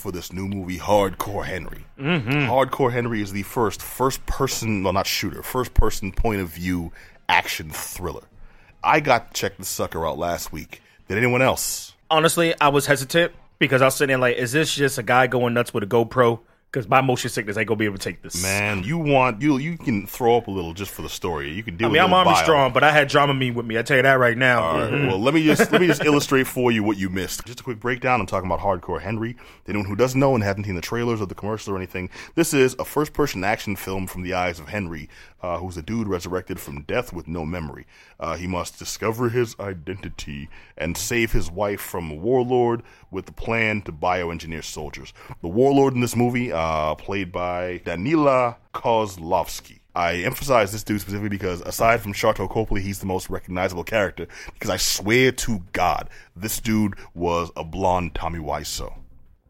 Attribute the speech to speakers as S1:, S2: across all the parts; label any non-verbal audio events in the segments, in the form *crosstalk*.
S1: for this new movie, Hardcore Henry. Mm-hmm. Hardcore Henry is the first first person, well, not shooter, first person point of view action thriller. I got to check the sucker out last week. Did anyone else?
S2: Honestly, I was hesitant because I was sitting there like, is this just a guy going nuts with a GoPro? Because my motion sickness ain't gonna be able to take this.
S1: Man, you want you you can throw up a little just for the story. You can do.
S2: I mean, I'm army strong, but I had Dramamine with me. I tell you that right now.
S1: All right. Well, let me just let me just *laughs* illustrate for you what you missed. Just a quick breakdown. I'm talking about Hardcore Henry. Anyone who doesn't know and hasn't seen the trailers or the commercials or anything, this is a first-person action film from the eyes of Henry, uh, who's a dude resurrected from death with no memory. Uh, he must discover his identity and save his wife from a warlord with the plan to bioengineer soldiers. The warlord in this movie, uh, Uh, played by Danila Kozlovsky. I emphasize this dude specifically because aside from Sharlto Copley, he's the most recognizable character. Because I swear to God, this dude was a blonde Tommy Wiseau.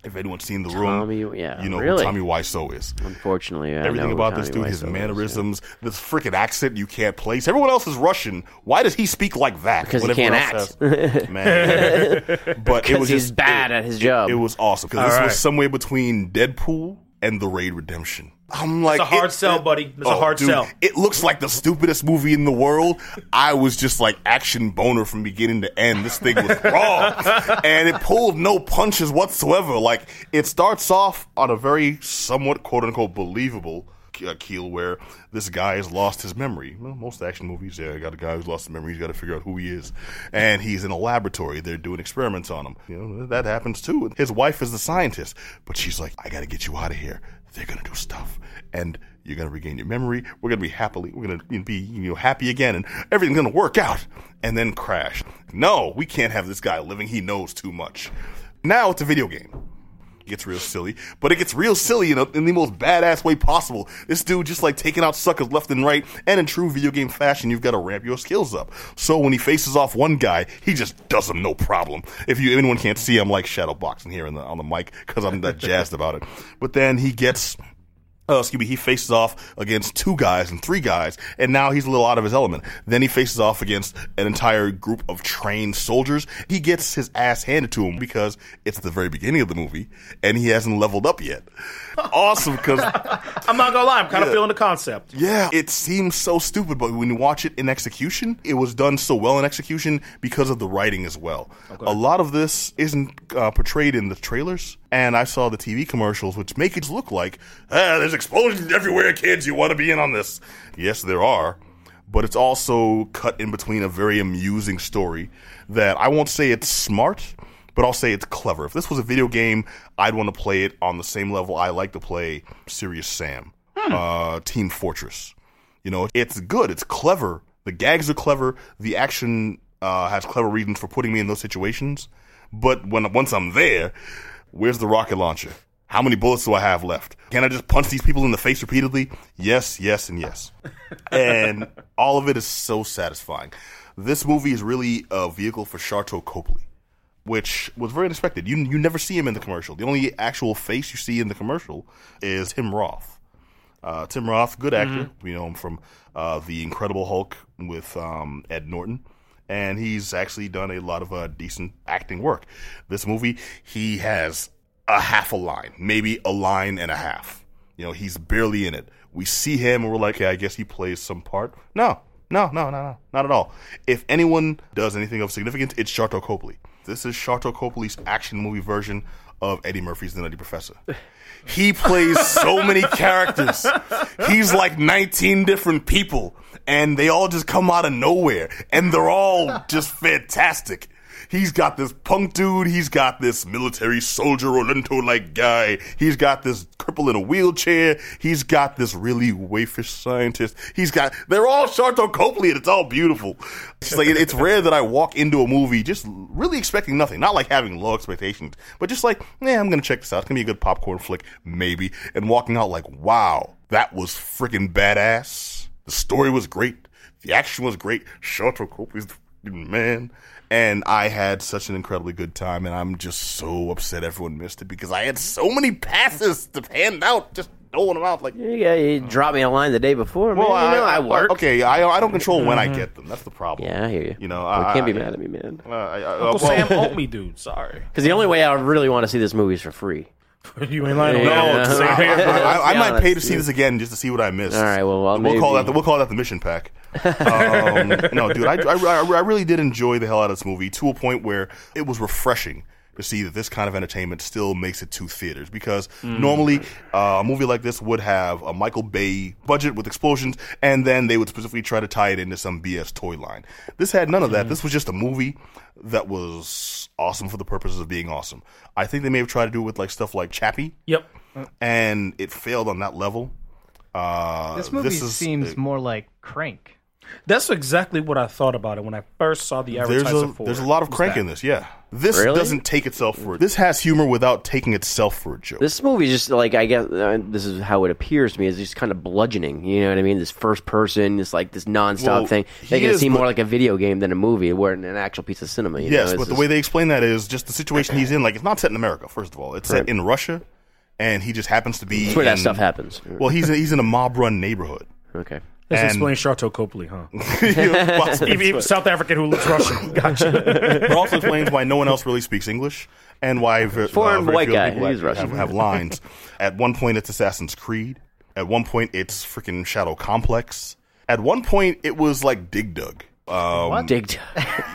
S1: If anyone's seen the room,
S3: Tommy- yeah,
S1: you know
S3: really?
S1: who Tommy Wiseau is.
S3: Unfortunately, I
S1: Everything
S3: know
S1: about
S3: Tommy
S1: this dude, his
S3: Wiseau is, yeah.
S1: mannerisms, this freaking accent you can't place. Everyone else is Russian. Why does he speak like that?
S3: Because he
S1: when
S3: can't
S1: everyone
S3: act.
S1: else has- Man, *laughs* but it was
S3: he's
S1: just
S3: bad
S1: it-
S3: at his job.
S1: It, was awesome because this
S2: All
S1: was somewhere between Deadpool and The Raid Redemption. I'm like,
S2: It's a hard
S1: it-
S2: sell, buddy. It's a oh, hard
S1: dude,
S2: sell.
S1: It looks like the stupidest movie in the world. I was just like action boner from beginning to end. This thing was *laughs* raw, and it pulled no punches whatsoever. Like it starts off on a very somewhat quote unquote believable uh, keel where this guy has lost his memory. Well, most action movies, yeah, got a guy who's lost his memory. He's got to figure out who he is, and he's in a laboratory. They're doing experiments on him. You know that happens too. His wife is the scientist, but she's like, "I got to get you out of here. They're gonna do stuff, and you're gonna regain your memory. We're gonna be happily. We're gonna be you know happy again, and everything's gonna work out." And then crash. No, we can't have this guy living. He knows too much. Now it's a video game gets real silly, but it gets real silly in, a, in the most badass way possible. This dude just like taking out suckers left and right, and in true video game fashion, you've got to ramp your skills up. So when he faces off one guy, he just does him no problem. If you anyone can't see, I'm like shadow boxing here the, on the mic because I'm that jazzed about it. But then he gets uh, excuse me, he faces off against two guys and three guys, and now he's a little out of his element. Then he faces off against an entire group of trained soldiers. He gets his ass handed to him because it's the very beginning of the movie, and he hasn't leveled up yet. *laughs* Awesome, because
S2: I'm not gonna lie, I'm kind of
S1: Yeah.
S2: feeling the concept.
S1: yeah, it seems so stupid, but when you watch it in execution, it was done so well in execution because of the writing as well. A lot of this isn't uh, portrayed in the trailers, and I saw the TV commercials, which make it look like, ah, there's explosions everywhere, kids. You want to be in on this? Yes, there are. But it's also cut in between a very amusing story that I won't say it's smart, but I'll say it's clever. If this was a video game, I'd want to play it on the same level I like to play Serious Sam, uh, Team Fortress. You know, it's good. It's clever. The gags are clever. The action uh, has clever reasons for putting me in those situations. But when once I'm there, where's the rocket launcher? How many bullets do I have left? Can I just punch these people in the face repeatedly? Yes, yes, and yes. *laughs* and all of it is so satisfying. This movie is really a vehicle for Sharlto Copley, which was very unexpected. You you never see him in the commercial. The only actual face you see in the commercial is Tim Roth. Uh, Tim Roth, good actor. We know him from uh, the Incredible Hulk with um, Ed Norton, and he's actually done a lot of uh, decent acting work. This movie, he has a half a line, maybe a line and a half. You know, he's barely in it. We see him, and we're like, yeah, I guess he plays some part. No, no, no, no, no, not at all. If anyone does anything of significance, it's Sharlto Copley. This is Sharlto Copley's action movie version of Eddie Murphy's The Nutty Professor. He plays so many characters. He's like 19 different people, and they all just come out of nowhere, and they're all just fantastic. He's got this punk dude. He's got this military soldier Rolento like guy. He's got this cripple in a wheelchair. He's got this really waifish scientist. He's got, they're all Sharlto Copley and it's all beautiful. It's like, it's rare that I walk into a movie just really expecting nothing. Not like having low expectations, but just like, yeah, I'm going to check this out. It's going to be a good popcorn flick, maybe. And walking out like, wow, that was freaking badass. The story was great. The action was great. Sharlto Copley's the man. And I had such an incredibly good time, and I'm just so upset everyone missed it because I had so many passes to hand out, just doling them out like.
S3: Yeah, you dropped me a line the day before.
S1: Well,
S3: man. you know, I, work.
S1: Okay, I, I don't control when I get them. That's the problem.
S3: Yeah, I hear you.
S1: You know,
S3: Well,
S1: I
S3: can't be
S1: I-
S3: mad at me, man.
S1: Uh, I, I, uh,
S2: Uncle
S1: well,
S2: Sam *laughs* owed me, dude. Sorry.
S3: Because the only way I really want to see this movie is for free. *laughs*
S2: you ain't lying.
S3: Yeah.
S1: No,
S2: Same
S1: I. I- I- I
S3: Let's
S1: might pay to
S3: honest.
S1: see this again just to see what I missed.
S3: All right, well, well,
S1: we'll call that the, we'll call that the mission pack. Um, *laughs* no, dude, I, I, I really did enjoy the hell out of this movie to a point where it was refreshing to see that this kind of entertainment still makes it to theaters because normally uh, a movie like this would have a Michael Bay budget with explosions and then they would specifically try to tie it into some BS toy line. This had none of that. This was just a movie that was awesome for the purposes of being awesome. I think they may have tried to do it with like stuff like Chappie
S2: Yep.
S1: and it failed on that level. Uh,
S4: This movie
S1: is-
S4: seems more like Crank.
S2: That's exactly what I thought about it when I first saw the
S1: there's
S2: advertisement
S1: a
S2: for
S1: there's
S2: it.
S1: a lot of
S2: Was
S1: crank
S2: that.
S1: in this. Yeah, this
S3: Really?
S1: doesn't take itself for it. This has humor without taking itself for a joke.
S3: This movie is just like I guess uh, this is how it appears to me is just kind of bludgeoning. You know what I mean? This first person, this like this nonstop
S1: Well,
S3: thing,
S1: he
S3: making it
S1: is,
S3: seem
S1: but-
S3: more like a video game than a movie, or an actual piece of cinema. You
S1: yes,
S3: know?
S1: but
S3: It's
S1: the
S3: just-
S1: way they explain that is just the situation he's in. Like it's not set in America. First of all, it's set
S3: Right.
S1: in Russia, and he just happens to be
S3: it's where that
S1: in-
S3: stuff happens.
S1: Well, he's he's in a mob run neighborhood.
S3: okay.
S2: This
S1: and-
S2: explains Sharlto Copley, huh?
S1: Possibly. *laughs* *laughs*
S2: Even, even South African who looks Russian. *laughs* Gotcha.
S1: but also explains why no one else really speaks English and why
S3: Foreign
S1: very
S3: white
S1: few
S3: guy. He's
S1: have,
S3: Russian.
S1: have, have lines. At one point, it's Assassin's Creed. At one point, it's freaking Shadow Complex. At one point, it was like Dig Dug. Um,
S3: Dig. Dug?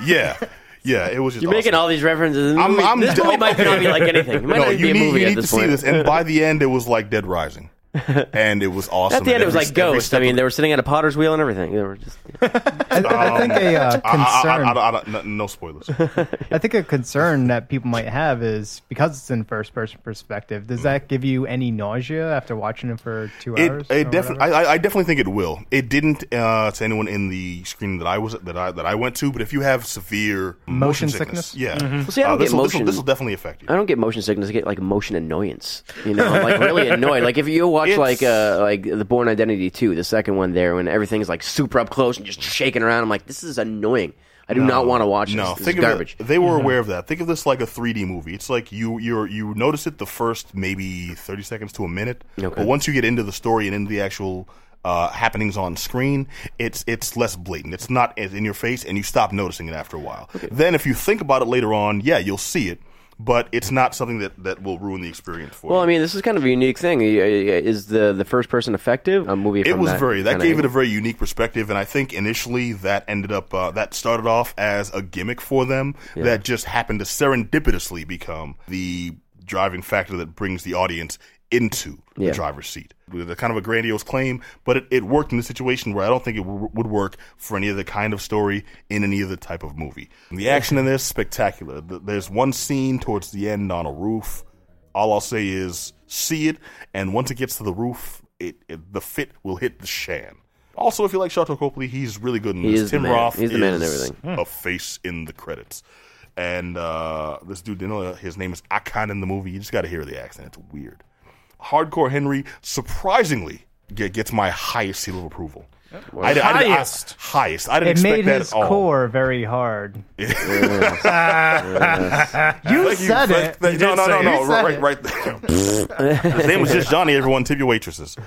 S1: Yeah, yeah, it was just.
S3: You're making all these references.
S1: I'm-
S3: movie-
S1: I'm
S3: this
S1: d-
S3: movie might not be like anything. It might
S1: No,
S3: not even
S1: you
S3: be a
S1: need,
S3: movie
S1: you
S3: at
S1: need to
S3: this
S1: see this. And by the end, it was like Dead Rising, *laughs* and it was awesome.
S3: At the end,
S1: And
S3: it was
S1: every-
S3: like Ghost. I mean,
S1: of-
S3: they were sitting at a potter's wheel and everything. They were just.
S4: I, I think a uh, concern.
S1: I- I- I- no- no spoilers. *laughs*
S4: I think a concern that people might have is because it's in first person perspective. Does that give you any nausea after watching it for two
S1: It,
S4: hours?
S1: it definitely. I, I definitely think it will. It didn't uh, to anyone in the screening that I was that I that I went to. But if you have severe motion,
S4: Motion
S1: sickness,
S4: sickness?
S1: yeah,
S3: Well, see, I don't
S1: uh,
S3: get
S1: this will
S3: motion-
S1: this will definitely affect you.
S3: I don't get motion sickness. I get like motion annoyance. You know, I'm like really *laughs* annoyed. Like if you watch
S1: It's-
S3: like uh like the Bourne Identity 2, the second one there, when everything's like super up close and just shaking around, I'm like, this is annoying. I do not want to watch
S1: No,
S3: this. This
S1: think
S3: is
S1: of
S3: garbage.
S1: it. They were aware of that. Think of this like a 3D movie. It's like you you you notice it the first maybe 30 seconds to a minute,
S3: Okay.
S1: but once you get into the story and into the actual uh, happenings on screen, it's it's less blatant. It's not as in your face, and you stop noticing it after a while. Then, if you think about it later on, yeah, you'll see it, but it's not something that, that will ruin the experience for
S3: Well,
S1: you.
S3: I mean, this is kind of a unique thing. Uh, Is the the first person effective? A movie.
S1: it was
S3: that
S1: very that gave it a very unique perspective and i think initially that ended up uh, that started off as a gimmick for them that just happened to serendipitously become the driving factor that brings the audience into
S3: Yeah.
S1: the driver's seat with a kind of a grandiose claim but it, it worked in the situation where i don't think it w- would work for any other kind of story in any other type of movie the action in this spectacular Th- there's one scene towards the end on a roof all I'll say is see it, and once it gets to the roof, it, it the fit will hit the shan. Also, if you like Sharlto Copley, he's really good in
S3: He
S1: this.
S3: is
S1: Tim
S3: man.
S1: Roth
S3: He's the man in everything.
S1: A face in the credits, and uh, this dude, you know, his name is Akan in the movie. You just got to hear the accent; it's weird. Hardcore Henry surprisingly get, gets my highest seal of approval. I, I- I-
S2: Highest.
S1: highest. I didn't
S4: it
S1: expect
S4: made
S1: that at all.
S4: made his core very hard. *laughs* you said
S1: you.
S4: it.
S1: Thank- thank- no,
S2: did
S1: no, no, no,
S4: You
S1: right, right there. *laughs* His name was just Johnny. Everyone, tip your waitresses.